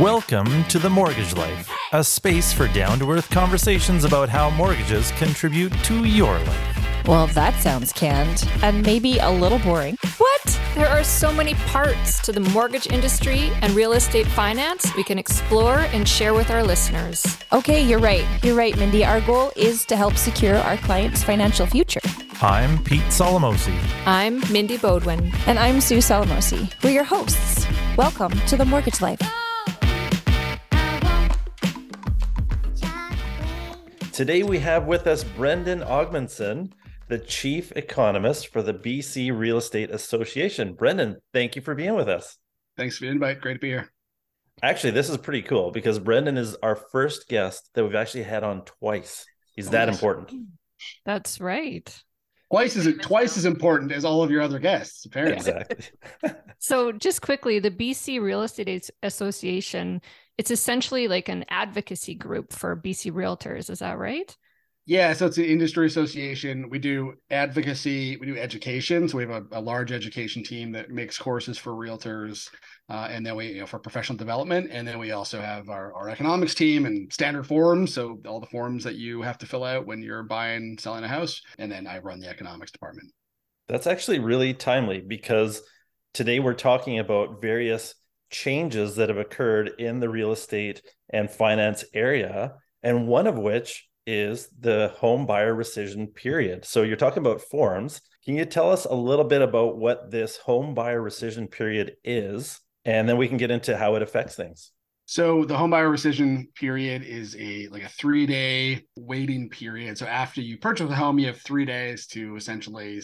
Welcome to The Mortgage Life, a space for down to earth conversations about how mortgages contribute to your life. Well, that sounds canned and maybe a little boring. What? There are so many parts to the mortgage industry and real estate finance we can explore and share with our listeners. Okay, you're right. You're right, Mindy. Our goal is to help secure our clients' financial future. I'm Pete Solomosi. I'm Mindy Bodwin. And I'm Sue Solomosi. We're your hosts. Welcome to The Mortgage Life. Today we have with us Brendon Ogmundson, the chief economist for the BC Real Estate Association. Brendon, thank you for being with us. Thanks for the invite. Great to be here. Actually, this is pretty cool because Brendon is our first guest that we've actually had on twice. He's oh, that yes. important. That's right. Twice as twice as important as all of your other guests, apparently. Exactly. so, just quickly, the BC Real Estate Association, it's essentially like an advocacy group for BC realtors. Is that right? Yeah, so it's an industry association. We do advocacy, we do education. So we have a, a large education team that makes courses for realtors, uh, and then we, you know, for professional development. And then we also have our, our economics team and standard forms. So all the forms that you have to fill out when you're buying, selling a house. And then I run the economics department. That's actually really timely because today we're talking about various changes that have occurred in the real estate and finance area. And one of which is the home buyer rescission period. So you're talking about forms. Can you tell us a little bit about what this home buyer rescission period is? And then we can get into how it affects things. So the home buyer rescission period is a like a three day waiting period. So after you purchase the home, you have three days to essentially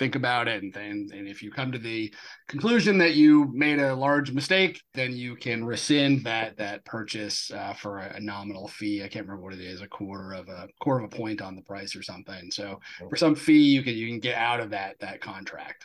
think about it and then and if you come to the conclusion that you made a large mistake then you can rescind that that purchase uh, for a, a, nominal fee. I can't remember what it is a quarter of a quarter of a point on the price or something. So for some fee you can you can get out of that that contract.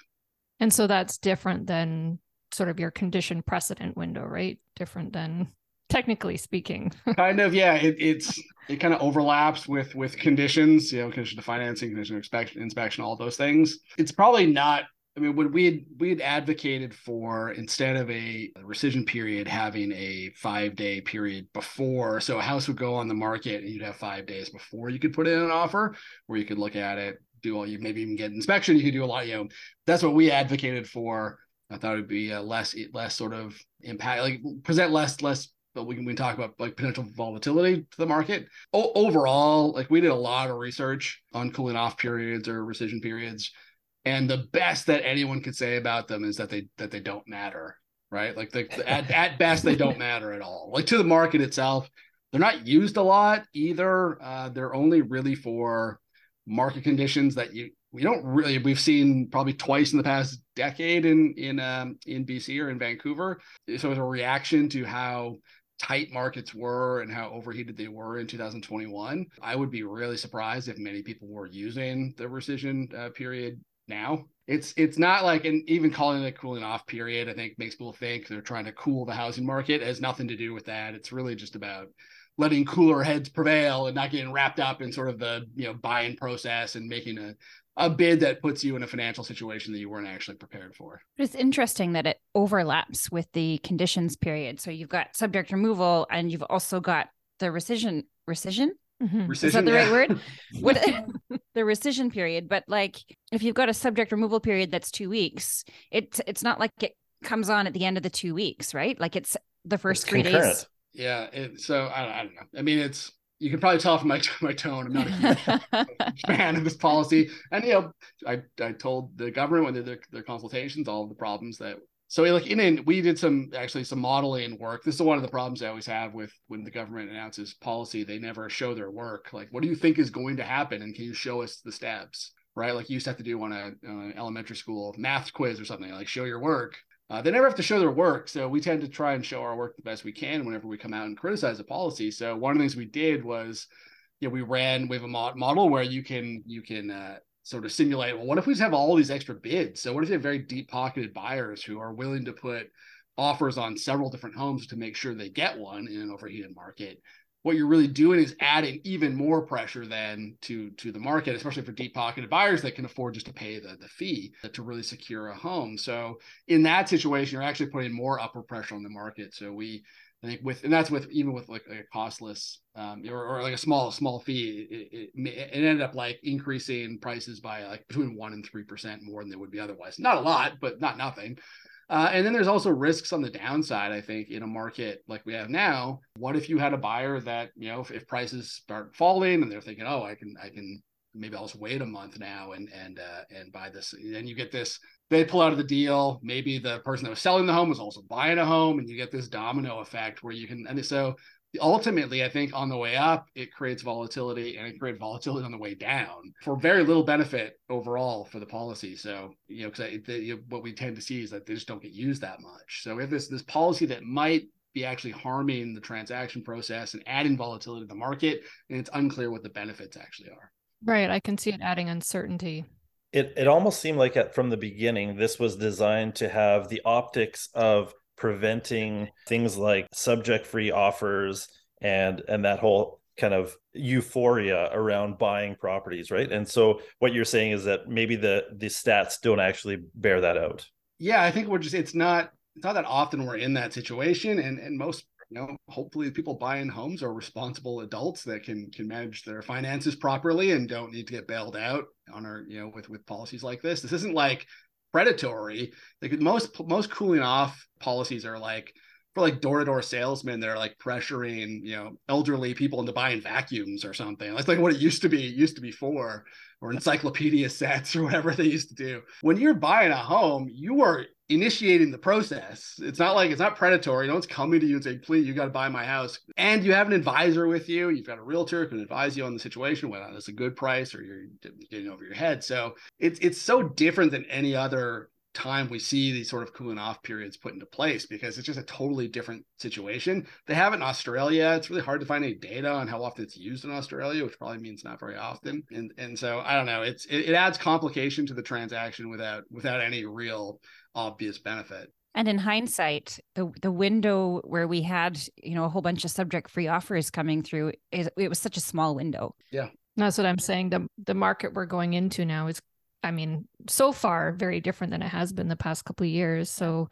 And so that's different than sort of your condition precedent window right? Different than technically speaking kind of yeah it, it's it kind of overlaps with with conditions you know condition of financing condition of inspection inspection all those things it's probably not I mean, what we had we had advocated for instead of a rescission period, having a five day period before, so a house would go on the market and you'd have five days before you could put in an offer, where you could look at it, do all you maybe even get inspection, you could do a lot. You know, that's what we advocated for. I thought it'd be less less sort of impact, like present less less but we can, we can talk about like potential volatility to the market. O- overall, like we did a lot of research on cooling off periods or rescission periods, and the best that anyone could say about them is that they that they don't matter, right? Like the, at at best they don't matter at all. Like to the market itself, they're not used a lot either. Uh, they're only really for market conditions that you we don't really we've seen probably twice in the past decade in in um, in BC or in Vancouver. So it's a reaction to how tight markets were and how overheated they were in 2021, I would be really surprised if many people were using the rescission uh, period now. It's it's not like and even calling it a cooling off period, I think makes people think they're trying to cool the housing market. It has nothing to do with that. It's really just about letting cooler heads prevail and not getting wrapped up in sort of the you know buying process and making a a bid that puts you in a financial situation that you weren't actually prepared for. It's interesting that it overlaps with the conditions period. So you've got subject removal and you've also got the rescission rescission. Mm-hmm. Rescission, Is that the yeah. right word? what the rescission period? But like, if you've got a subject removal period that's two weeks, it's it's not like it comes on at the end of the two weeks, right? Like it's the first it's three concurrent. days. Yeah. It, so I, I don't know. I mean, it's you can probably tell from my my tone, I'm not a fan of this policy. And you know, I I told the government when they did their, their consultations all of the problems that. So like in, in we did some actually some modeling work. This is one of the problems I always have with when the government announces policy, they never show their work. Like, what do you think is going to happen, and can you show us the steps? Right, like you used to have to do on a, on uh, a elementary school math quiz or something. Like, show your work. Uh, they never have to show their work, so we tend to try and show our work the best we can whenever we come out and criticize a policy. So one of the things we did was, you know, we ran with a mod- model where you can you can uh, sort of simulate. Well, what if we just have all these extra bids? So what if you have very deep pocketed buyers who are willing to put offers on several different homes to make sure they get one in an overheated market? What you're really doing is adding even more pressure then to to the market, especially for deep pocketed buyers that can afford just to pay the, the fee to really secure a home. So in that situation, you're actually putting more upper pressure on the market. So we I think with and that's with even with like, like a costless um, or, or like a small small fee, it, it, it, ended up like increasing prices by like between one and three percent more than they would be otherwise. Not a lot, but not nothing. Uh, and then there's also risks on the downside. I think in a market like we have now, what if you had a buyer that you know if, if prices start falling and they're thinking, oh, I can I can maybe I'll just wait a month now and and uh, and buy this. Then you get this. They pull out of the deal. Maybe the person that was selling the home was also buying a home, and you get this domino effect where you can. And so ultimately, I think on the way up, it creates volatility, and it creates volatility on the way down for very little benefit overall for the policy. So you know, because what we tend to see is that they just don't get used that much. So we have this this policy that might be actually harming the transaction process and adding volatility to the market, and it's unclear what the benefits actually are. Right. I can see it adding uncertainty. It it almost seemed like at, from the beginning this was designed to have the optics of preventing things like subject free offers and and that whole kind of euphoria around buying properties right? And so what you're saying is that maybe the the stats don't actually bear that out. Yeah i think we're just it's not it's not that often we're in that situation and and most you know hopefully people buying homes are responsible adults that can can manage their finances properly and don't need to get bailed out on our you know with with policies like this. This isn't like predatory. Like most most cooling off policies are like for like door-to-door salesmen they're like pressuring you know elderly people into buying vacuums or something. That's like what it used to be used to be for or encyclopedia sets or whatever they used to do. When you're buying a home you are initiating the process. It's not like it's not predatory. No one's coming to you and saying, please, you got to buy my house. And you have an advisor with you. You've got a realtor who can advise you on the situation, whether it's a good price or you're getting over your head. So it's it's so different than any other time we see these sort of cooling off periods put into place because it's just a totally different situation. They have it in Australia. It's really hard to find any data on how often it's used in Australia, which probably means not very often. And and so I don't know. It's it, it adds complication to the transaction without without any real obvious benefit. And in hindsight, the the window where we had, you know, a whole bunch of subject free offers coming through is it was such a small window. Yeah. That's what I'm saying. The the market we're going into now is I mean, so far very different than it has been the past couple of years. So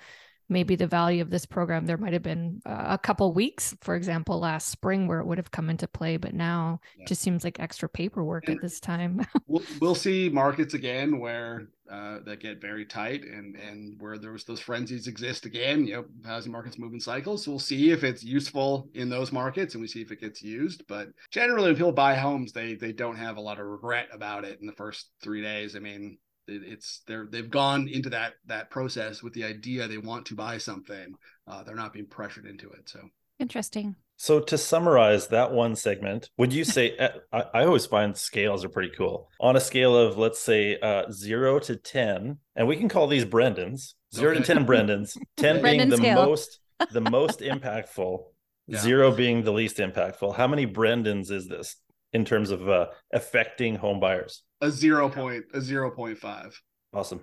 maybe the value of this program there might have been a couple weeks for example last spring where it would have come into play but now yeah. just seems like extra paperwork and at this time. we'll, we'll see markets again where uh, that get very tight and and where there was those frenzies exist again you know housing markets move in cycles. So we'll see if it's useful in those markets and we see if it gets used. But generally when people buy homes they they don't have a lot of regret about it in the first three days. I mean it's they're they've gone into that that process with the idea they want to buy something uh, they're not being pressured into it so interesting so to summarize that one segment would you say uh, I, I, always find scales are pretty cool on a scale of let's say uh, 0 to 10 and we can call these brendons 0 okay. to 10 brendons 10 being the scale. most the most impactful yeah. 0 being the least impactful how many brendons is this in terms of uh, affecting home buyers a zero point a zero point five. Awesome.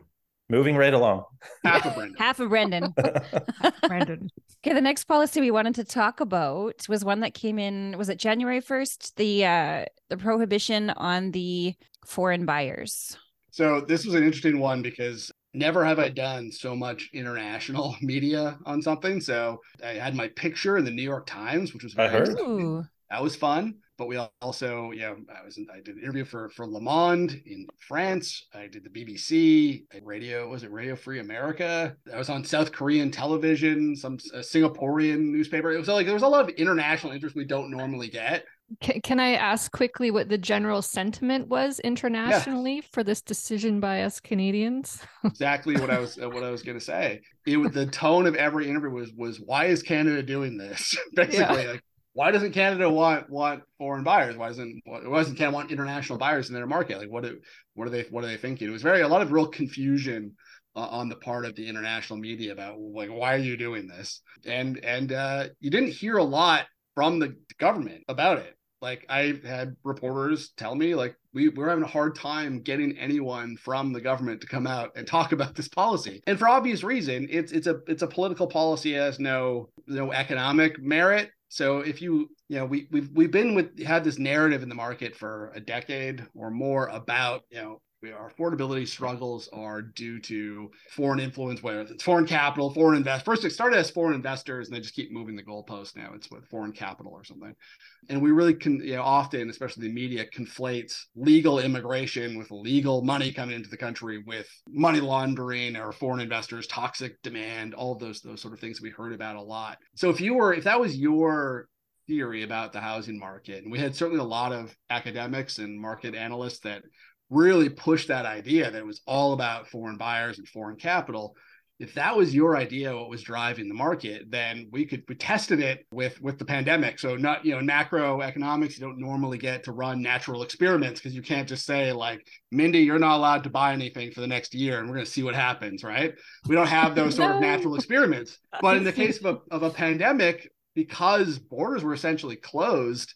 Moving right along. Half of Brendon. Half of Brendon. Brendon. Okay, the next policy we wanted to talk about was one that came in. Was it January first? The uh, the prohibition on the foreign buyers. So this was an interesting one because never have I done so much international media on something. So I had my picture in the New York Times, which was very I heard. That was fun but we also, yeah, I was in, I did an interview for for Le Monde in France. I did the BBC, radio was it Radio Free America? I was on South Korean television, some Singaporean newspaper. It was like there was a lot of international interest we don't normally get. Can, can I ask quickly what the general sentiment was internationally yeah. for this decision by us Canadians? exactly what I was uh, what I was going to say. It was the tone of every interview was was why is Canada doing this? Basically, yeah. like why doesn't Canada want want foreign buyers? Why doesn't why doesn't Canada want international buyers in their market? Like what do what are they what are they thinking? It was very a lot of real confusion uh, on the part of the international media about like why are you doing this? And and uh, you didn't hear a lot from the government about it. Like I had reporters tell me like we we're having a hard time getting anyone from the government to come out and talk about this policy. And for obvious reason, it's it's a it's a political policy has no no economic merit so if you, you know, we we've we've been with had this narrative in the market for a decade or more about, you know, our affordability struggles are due to foreign influence, whether it's foreign capital, foreign invest. First, it started as foreign investors, and they just keep moving the goalpost. Now it's with foreign capital or something. And we really can, you know, often, especially the media, conflates legal immigration with legal money coming into the country with money laundering or foreign investors, toxic demand, all those those sort of things we heard about a lot. So if you were, if that was your theory about the housing market, and we had certainly a lot of academics and market analysts that really pushed that idea that it was all about foreign buyers and foreign capital. If that was your idea what was driving the market then we could we tested it with with the pandemic. So not you know macroeconomics you don't normally get to run natural experiments because you can't just say like mindy you're not allowed to buy anything for the next year and we're going to see what happens right? We don't have those sort no. of natural experiments. But in the case of a, of a pandemic because borders were essentially closed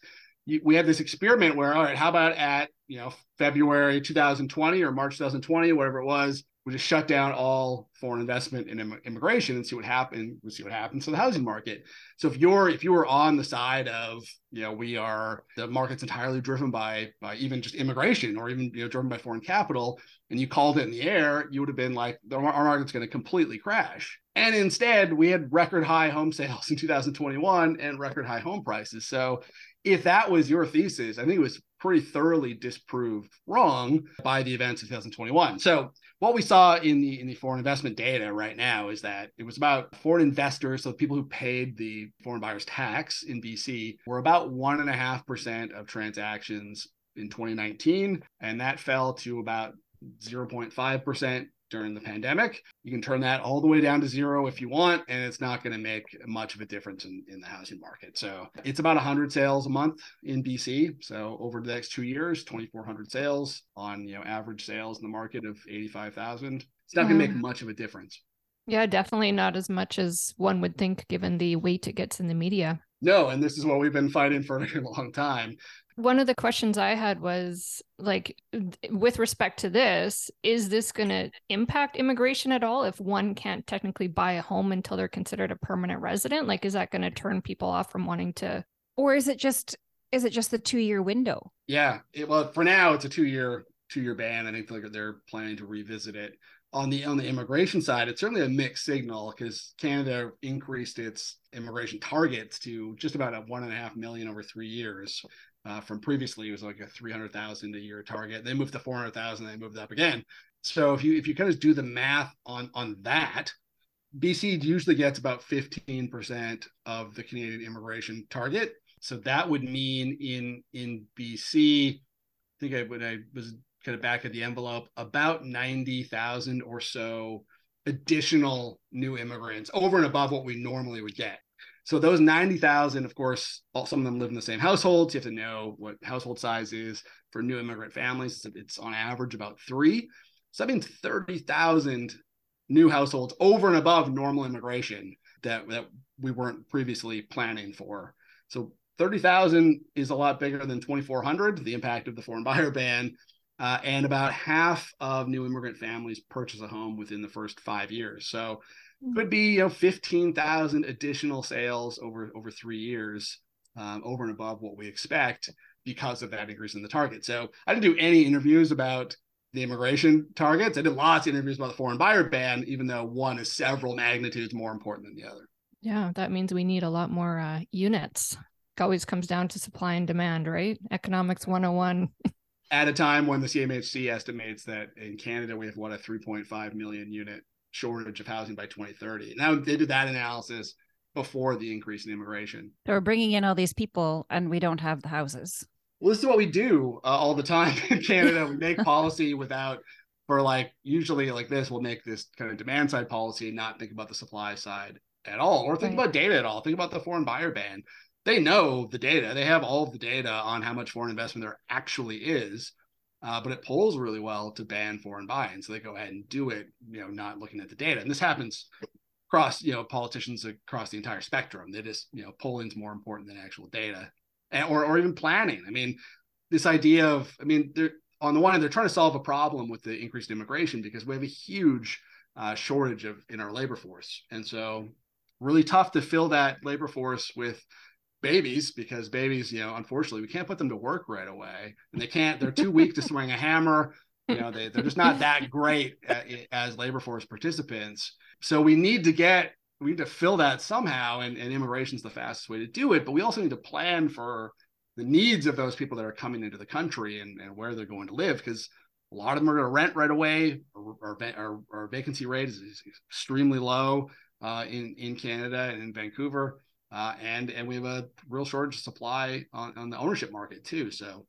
we had this experiment where all right how about at you know february 2020 or march 2020 whatever it was we just shut down all foreign investment in Im- immigration and see what happened we see what happens to the housing market so if you're if you were on the side of you know we are the market's entirely driven by by even just immigration or even you know driven by foreign capital and you called it in the air you would have been like our market's going to completely crash. And instead we had record high home sales in 2021 and record high home prices. So if that was your thesis, I think it was pretty thoroughly disproved wrong by the events of 2021. So what we saw in the in the foreign investment data right now is that it was about foreign investors, so people who paid the foreign buyers tax in BC, were about one and a half percent of transactions in 2019, and that fell to about 0.5 percent during the pandemic. You can turn that all the way down to zero if you want, and it's not going to make much of a difference in, in the housing market. So it's about 100 sales a month in BC. So over the next two years, 2,400 sales on you know average sales in the market of 85,000. It's not going to make mm-hmm. much of a difference. Yeah, definitely not as much as one would think given the weight it gets in the media. No, and this is what we've been fighting for a long time. One of the questions I had was like, with respect to this, is this going to impact immigration at all if one can't technically buy a home until they're considered a permanent resident? Like, is that going to turn people off from wanting to? Or is it just is it just the two year window? Yeah, it, well, for now it's a two year two year ban. I think they're planning to revisit it on the on the immigration side, it's certainly a mixed signal because Canada increased its immigration targets to just about a one and a half million over three years. Uh, from previously, it was like a three hundred thousand a year target. They moved to four hundred thousand. They moved up again. So if you if you kind of do the math on on that, BC usually gets about fifteen percent of the Canadian immigration target. So that would mean in in BC, I think I when I was kind of back of the envelope, about 90,000 or so additional new immigrants over and above what we normally would get. So those 90,000, of course, all, some of them live in the same households. You have to know what household size is for new immigrant families. It's on average about three. So that means 30,000 new households over and above normal immigration that, that we weren't previously planning for. So 30,000 is a lot bigger than 2,400, the impact of the foreign buyer ban. Uh, and about half of new immigrant families purchase a home within the first five years. So hmm. could be you know 15,000 additional sales over over three years, um, over and above what we expect because of that increase in the target. So I didn't do any interviews about the immigration targets. I did lots of interviews about the foreign buyer ban, even though one is several magnitudes more important than the other. Yeah, that means we need a lot more uh, units. It always comes down to supply and demand, right? Economics 101. at a time when the CMHC estimates that in Canada we have what a 3.5 million unit shortage of housing by 2030. Now they did that analysis before the increase in immigration. So we're bringing in all these people and we don't have the houses. Well, this is what we do uh, all the time in Canada. we make policy without, for like usually like this, we'll make this kind of demand side policy and not think about the supply side at all, or think right. about data at all. Think about the foreign buyer ban they know the data. They have all of the data on how much foreign investment there actually is. Uh, but it polls really well to ban foreign buying. So they go ahead and do it, you know, not looking at the data. And this happens across, you know, politicians across the entire spectrum. They just, you know, polling's more important than actual data and, or, or even planning. I mean, this idea of, I mean, they're on the one hand, they're trying to solve a problem with the increased immigration because we have a huge uh, shortage of in our labor force. And so really tough to fill that labor force with babies because babies, you know, unfortunately, we can't put them to work right away, and they can't. They're too weak to swing a hammer. You know, they, they're just not that great as labor force participants. So we need to get we need to fill that somehow, and, and immigration is the fastest way to do it. But we also need to plan for the needs of those people that are coming into the country and, and where they're going to live because a lot of them are going to rent right away. Our, our, our vacancy rate is, is extremely low uh, in in Canada and in Vancouver, uh, and and we have a real shortage of supply on, on the ownership market too. So,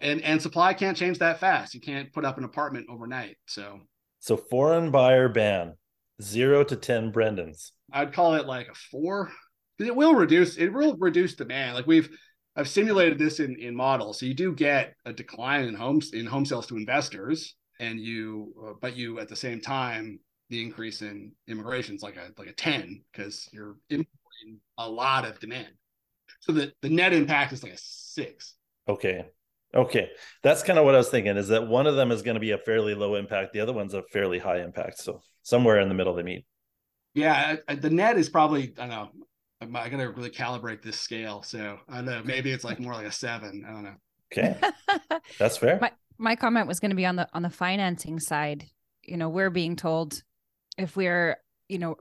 and and supply can't change that fast. You can't put up an apartment overnight. So, so foreign buyer ban, zero to ten Brendons. I'd call it like a four. It will reduce. It will reduce demand. Like we've I've simulated this in in models. So you do get a decline in homes in home sales to investors, and you, uh, but you at the same time the increase in immigration is like a like a ten because you're importing a lot of demand. So the the net impact is like a six. Okay. Okay. That's kind of what I was thinking is that one of them is going to be a fairly low impact. The other one's a fairly high impact. So somewhere in the middle they meet. Yeah. The net is probably, I don't know, I got to really calibrate this scale. So I don't know. Maybe it's like more like a seven. I don't know. Okay, that's fair. My my comment was going to be on the on the financing side. You know, we're being told if we're you know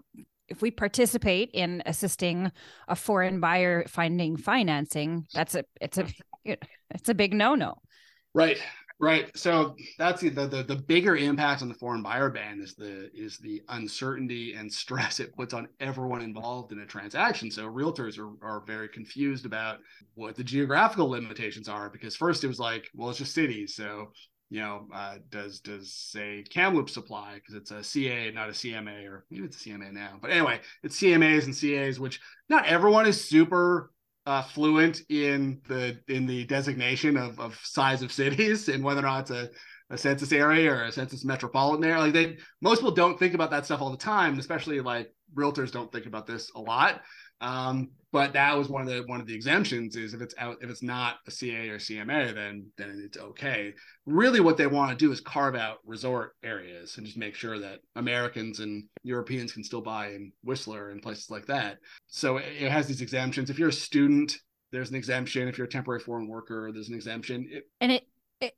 if we participate in assisting a foreign buyer finding financing, that's a it's a it's a big no no. Right. Right. So that's the, the the bigger impact on the foreign buyer ban is the is the uncertainty and stress it puts on everyone involved in a transaction. So realtors are, are very confused about what the geographical limitations are because first it was like, well, it's just cities. So you know, uh, does does say Kamloops supply because it's a CA, not a CMA, or maybe it's a CMA now. But anyway, it's CMAs and CAs, which not everyone is super uh, fluent in the in the designation of, of size of cities and whether or not it's a, a census area or a census metropolitan area. Like they most people don't think about that stuff all the time, especially like realtors don't think about this a lot. Um, but that was one of the one of the exemptions is if it's out if it's not a CA or CMA, then then it's okay. Really, what they want to do is carve out resort areas and just make sure that Americans and Europeans can still buy in Whistler and places like that. So it, it has these exemptions. If you're a student, there's an exemption. If you're a temporary foreign worker, there's an exemption. It, and it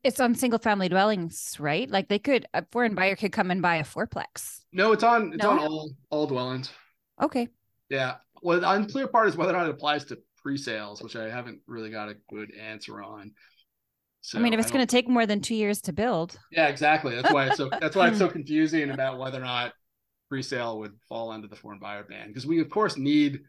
it's on single family dwellings, right? Like they could a foreign buyer could come and buy a fourplex. No, it's on it's no? on all all dwellings. Okay. Yeah, well, the unclear part is whether or not it applies to pre-sales, which I haven't really got a good answer on. So I mean, if it's going to take more than two years to build. Yeah, exactly. That's why it's so. that's why it's so confusing about whether or not pre-sale would fall under the foreign buyer ban because we of course need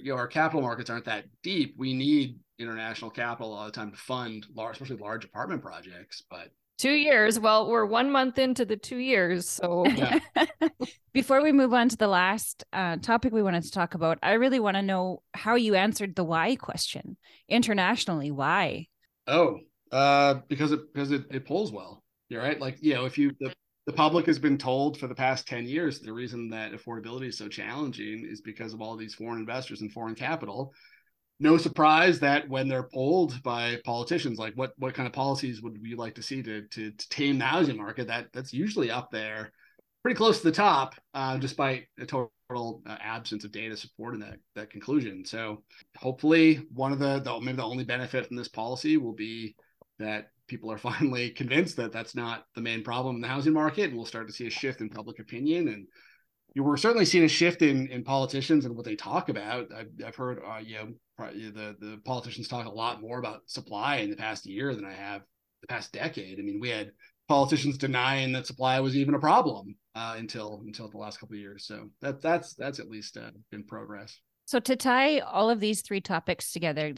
you know our capital markets aren't that deep we need international capital all the time to fund large especially large apartment projects but two years. Well, we're one month into the two years. So, yeah. before we move on to the last uh, topic we wanted to talk about, I really want to know how you answered the why question internationally. Why? Oh, uh, because it because it, it pulls well. You're right. Like you know, if you the, the public has been told for the past 10 years the reason that affordability is so challenging is because of all these foreign investors and foreign capital no surprise that when they're polled by politicians, like what what kind of policies would we like to see to to, to tame the housing market, that that's usually up there, pretty close to the top, uh, despite a total uh, absence of data supporting that that conclusion. So hopefully, one of the, the maybe the only benefit from this policy will be that people are finally convinced that that's not the main problem in the housing market, and we'll start to see a shift in public opinion and you were certainly seeing a shift in in politicians and what they talk about. I've, I've heard, uh, you know, the the politicians talk a lot more about supply in the past year than I have the past decade. I mean, we had politicians denying that supply was even a problem uh, until until the last couple of years. So that that's that's at least uh, been progress. So to tie all of these three topics together,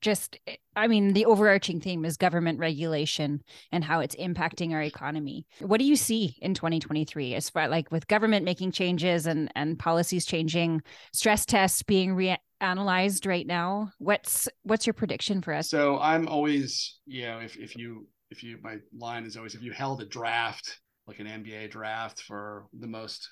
just eh, I mean the overarching theme is government regulation and how it's impacting our economy. What do you see in 2023 as far like with government making changes and and policies changing, stress tests being reanalyzed right now? What's what's your prediction for us? So I'm always, you know, if if you if you my line is always if you held a draft like an NBA draft for the most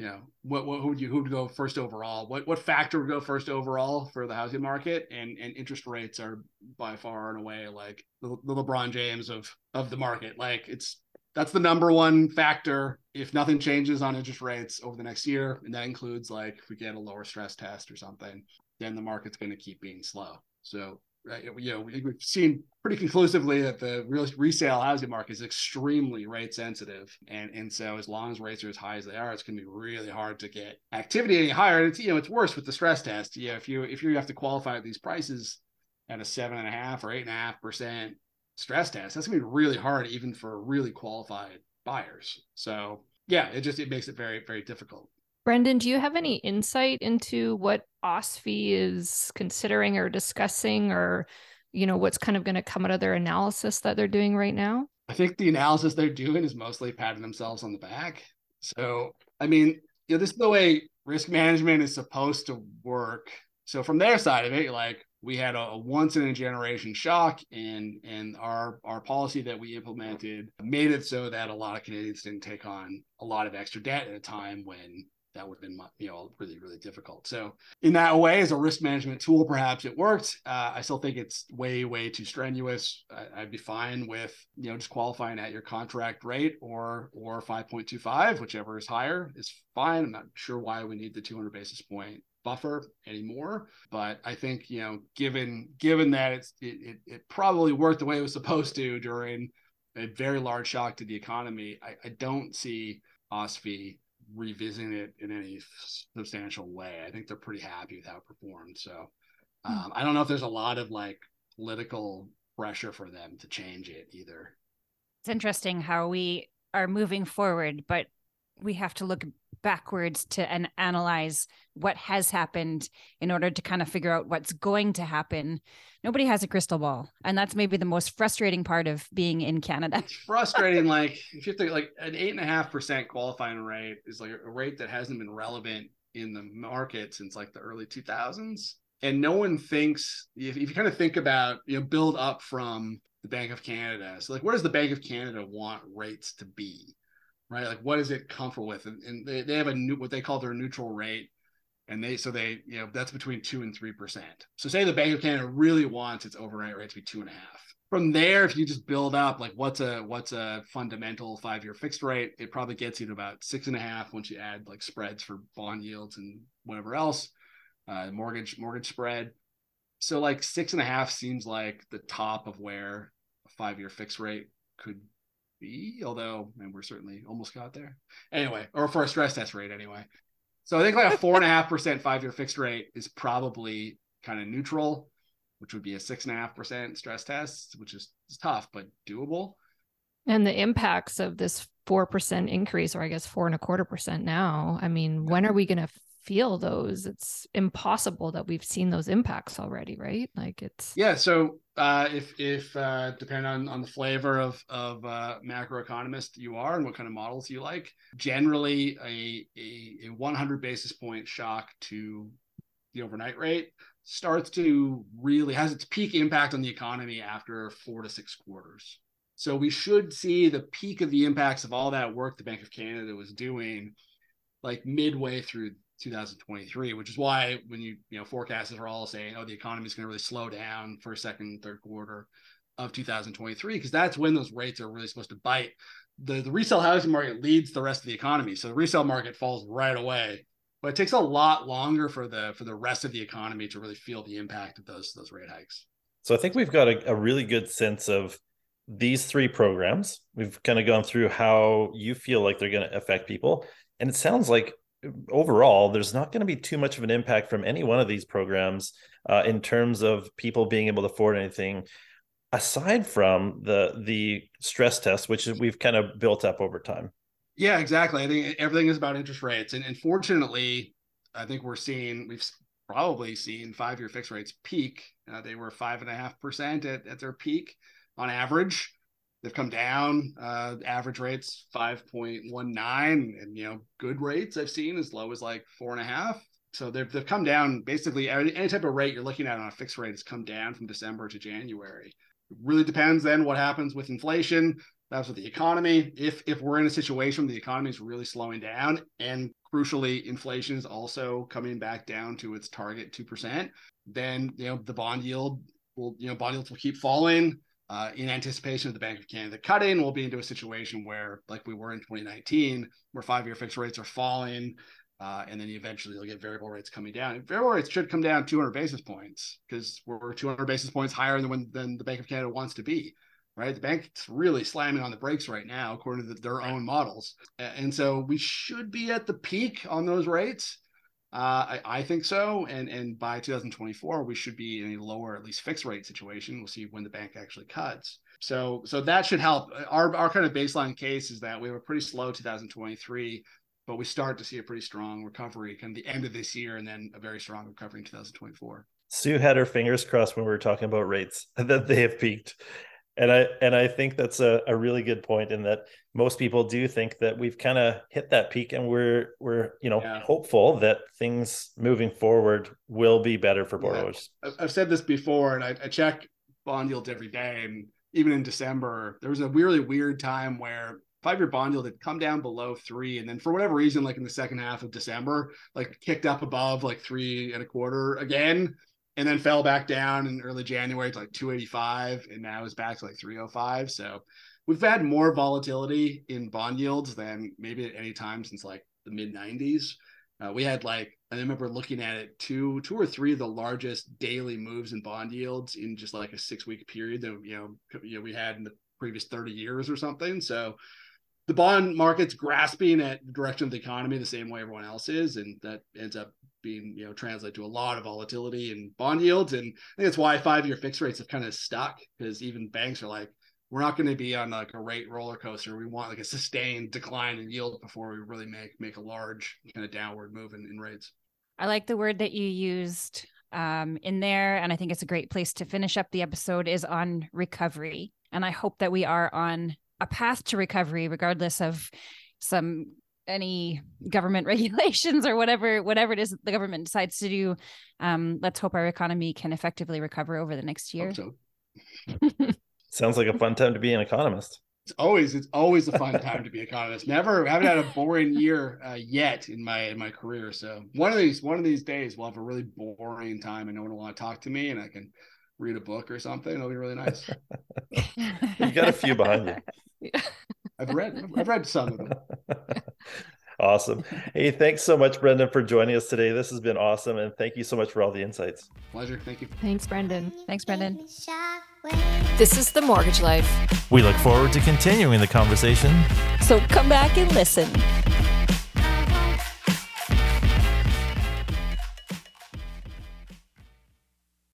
you know what, what who would you who would go first overall? What what factor would go first overall for the housing market? And and interest rates are by far and away like the, the lebron james of of the market. Like it's that's the number one factor. If nothing changes on interest rates over the next year and that includes like if we get a lower stress test or something then the market's going to keep being slow. So you know, we've seen pretty conclusively that the real resale housing market is extremely rate sensitive, and and so as long as rates are as high as they are, it's going to be really hard to get activity any higher. And it's you know it's worse with the stress test. Yeah, if you if you have to qualify at these prices at a seven and a half or eight and a half percent stress test, that's gonna be really hard even for really qualified buyers. So yeah, it just it makes it very very difficult. Brendon, do you have any insight into what OSFI is considering or discussing, or you know what's kind of going to come out of their analysis that they're doing right now? I think the analysis they're doing is mostly patting themselves on the back. So, I mean, you know, this is the way risk management is supposed to work. So, from their side of it, like we had a, once in a generation shock and and our our policy that we implemented made it so that a lot of Canadians didn't take on a lot of extra debt at a time when that would have been you know really really difficult. So in that way as a risk management tool perhaps it worked. Uh, i still think it's way way too strenuous. I, would be fine with you know just qualifying at your contract rate or or 5.25 whichever is higher is fine. I'm not sure why we need the 200 basis point buffer anymore but i think you know given given that it's it, it, it probably worked the way it was supposed to during a very large shock to the economy i, I don't see OSFI revisiting it in any substantial way. I think they're pretty happy with how it performed. So hmm. um, I don't know if there's a lot of like political pressure for them to change it either. It's interesting how we are moving forward, but we have to look backwards to and analyze what has happened in order to kind of figure out what's going to happen. Nobody has a crystal ball, and that's maybe the most frustrating part of being in Canada. Frustrating. like if you think like an eight and a half percent qualifying rate is like a rate that hasn't been relevant in the market since like the early 2000s and no one thinks if, if you kind of think about you know build up from the bank of canada so like where does the bank of canada want rates to be right? Like what is it comfortable with? And, and they, they have a new what they call their neutral rate. And they so they, you know, that's between two and three percent. So say the Bank of Canada really wants its overnight rate to be two and a half. From there, if you just build up like what's a what's a fundamental five-year fixed rate, it probably gets you to about six and a half once you add like spreads for bond yields and whatever else, uh, mortgage mortgage spread. So like six and a half seems like the top of where a five-year fixed rate could be, although and we're certainly almost got there. Anyway, or for a stress test rate anyway. So I think like a four and a half percent five year fixed rate is probably kind of neutral, which would be a six and a half percent stress test, which is, is tough but doable. And the impacts of this four percent increase, or I guess four and a quarter percent now. I mean, when are we going to feel those? It's impossible that we've seen those impacts already, right? Like it's yeah. So uh, if if uh, depending on on the flavor of of uh, macroeconomist you are and what kind of models you like, generally a, a, a 100 basis point shock to the overnight rate starts to really has its peak impact on the economy after four to six quarters. So we should see the peak of the impacts of all that work the Bank of Canada was doing like midway through 2023, which is why when you you know forecasters are all saying, oh, the economy is going to really slow down for second, third quarter of 2023, because that's when those rates are really supposed to bite. The the resale housing market leads the rest of the economy, so the resale market falls right away. But it takes a lot longer for the for the rest of the economy to really feel the impact of those those rate hikes. So I think we've got a, a really good sense of these three programs. We've kind of gone through how you feel like they're going to affect people. And it sounds like overall, there's not going to be too much of an impact from any one of these programs uh, in terms of people being able to afford anything aside from the the stress test, which we've kind of built up over time. Yeah, exactly. I think everything is about interest rates, and, and fortunately, I think we're seeing we've probably seen five year fixed rates peak. Uh, they were five and a half percent at at their peak on average. They've come down. Uh, average rates five point one nine, and you know good rates I've seen as low as like four and a half. So they've they've come down basically any, any type of rate you're looking at on a fixed rate has come down from December to January. It really depends then what happens with inflation. That's with the economy. If if we're in a situation where the economy is really slowing down, and crucially, inflation is also coming back down to its target two percent, then you know the bond yield will you know bond yields will keep falling uh, in anticipation of the Bank of Canada cutting, we'll be into a situation where, like we were in 2019, where five-year fixed rates are falling Uh, and then eventually you'll get variable rates coming down. Variable rates should come down 200 basis points because we're 200 basis points higher than when than the Bank of Canada wants to be. Right, the bank's really slamming on the brakes right now, according to the, their own models, and so we should be at the peak on those rates. Uh, I, I, think so, and and by 2024 we should be in a lower, at least fixed rate situation. We'll see when the bank actually cuts. So so that should help. Our our kind of baseline case is that we have a pretty slow 2023 but we start to see a pretty strong recovery kind of the end of this year and then a very strong recovery in 2024. Sue had her fingers crossed when we were talking about rates that they have peaked. And I and I think that's a, a really good point in that most people do think that we've kind of hit that peak and we're we're you know yeah. hopeful that things moving forward will be better for borrowers. Yeah. I've said this before and I, I check bond yields every day and even in December, there was a really weird time where five year bond yield had come down below three. And then for whatever reason, like in the second half of December, like kicked up above like three and a quarter again, and then fell back down in early January to like 285. And now is back to like 305. So we've had more volatility in bond yields than maybe at any time since like the mid 90s. Uh, we had like I remember looking at it two two or three of the largest daily moves in bond yields in just like a six week period that you know you know we had in the previous 30 years or something. So the bond market's grasping at the direction of the economy the same way everyone else is, and that ends up being you know translate to a lot of volatility and bond yields. And I think that's why five year fixed rates have kind of stuck because even banks are like, we're not going to be on like a rate roller coaster. We want like a sustained decline in yield before we really make make a large kind of downward move in, in rates. I like the word that you used um, in there, and I think it's a great place to finish up the episode is on recovery. And I hope that we are on a path to recovery, regardless of some any government regulations or whatever whatever it is the government decides to do. Um, let's hope our economy can effectively recover over the next year. So. Sounds like a fun time to be an economist. It's always it's always a fun time to be an economist. Never haven't had a boring year uh, yet in my in my career. So one of these one of these days we'll have a really boring time and no one will want to talk to me and I can read a book or something. It'll be really nice. you got a few behind you. I've read I've read some of them. Awesome. Hey, thanks so much, Brendon, for joining us today. This has been awesome. And thank you so much for all the insights. Pleasure. Thank you. Thanks, Brendon. Thanks, Brendon. This is The Mortgage Life. We look forward to continuing the conversation. So come back and listen.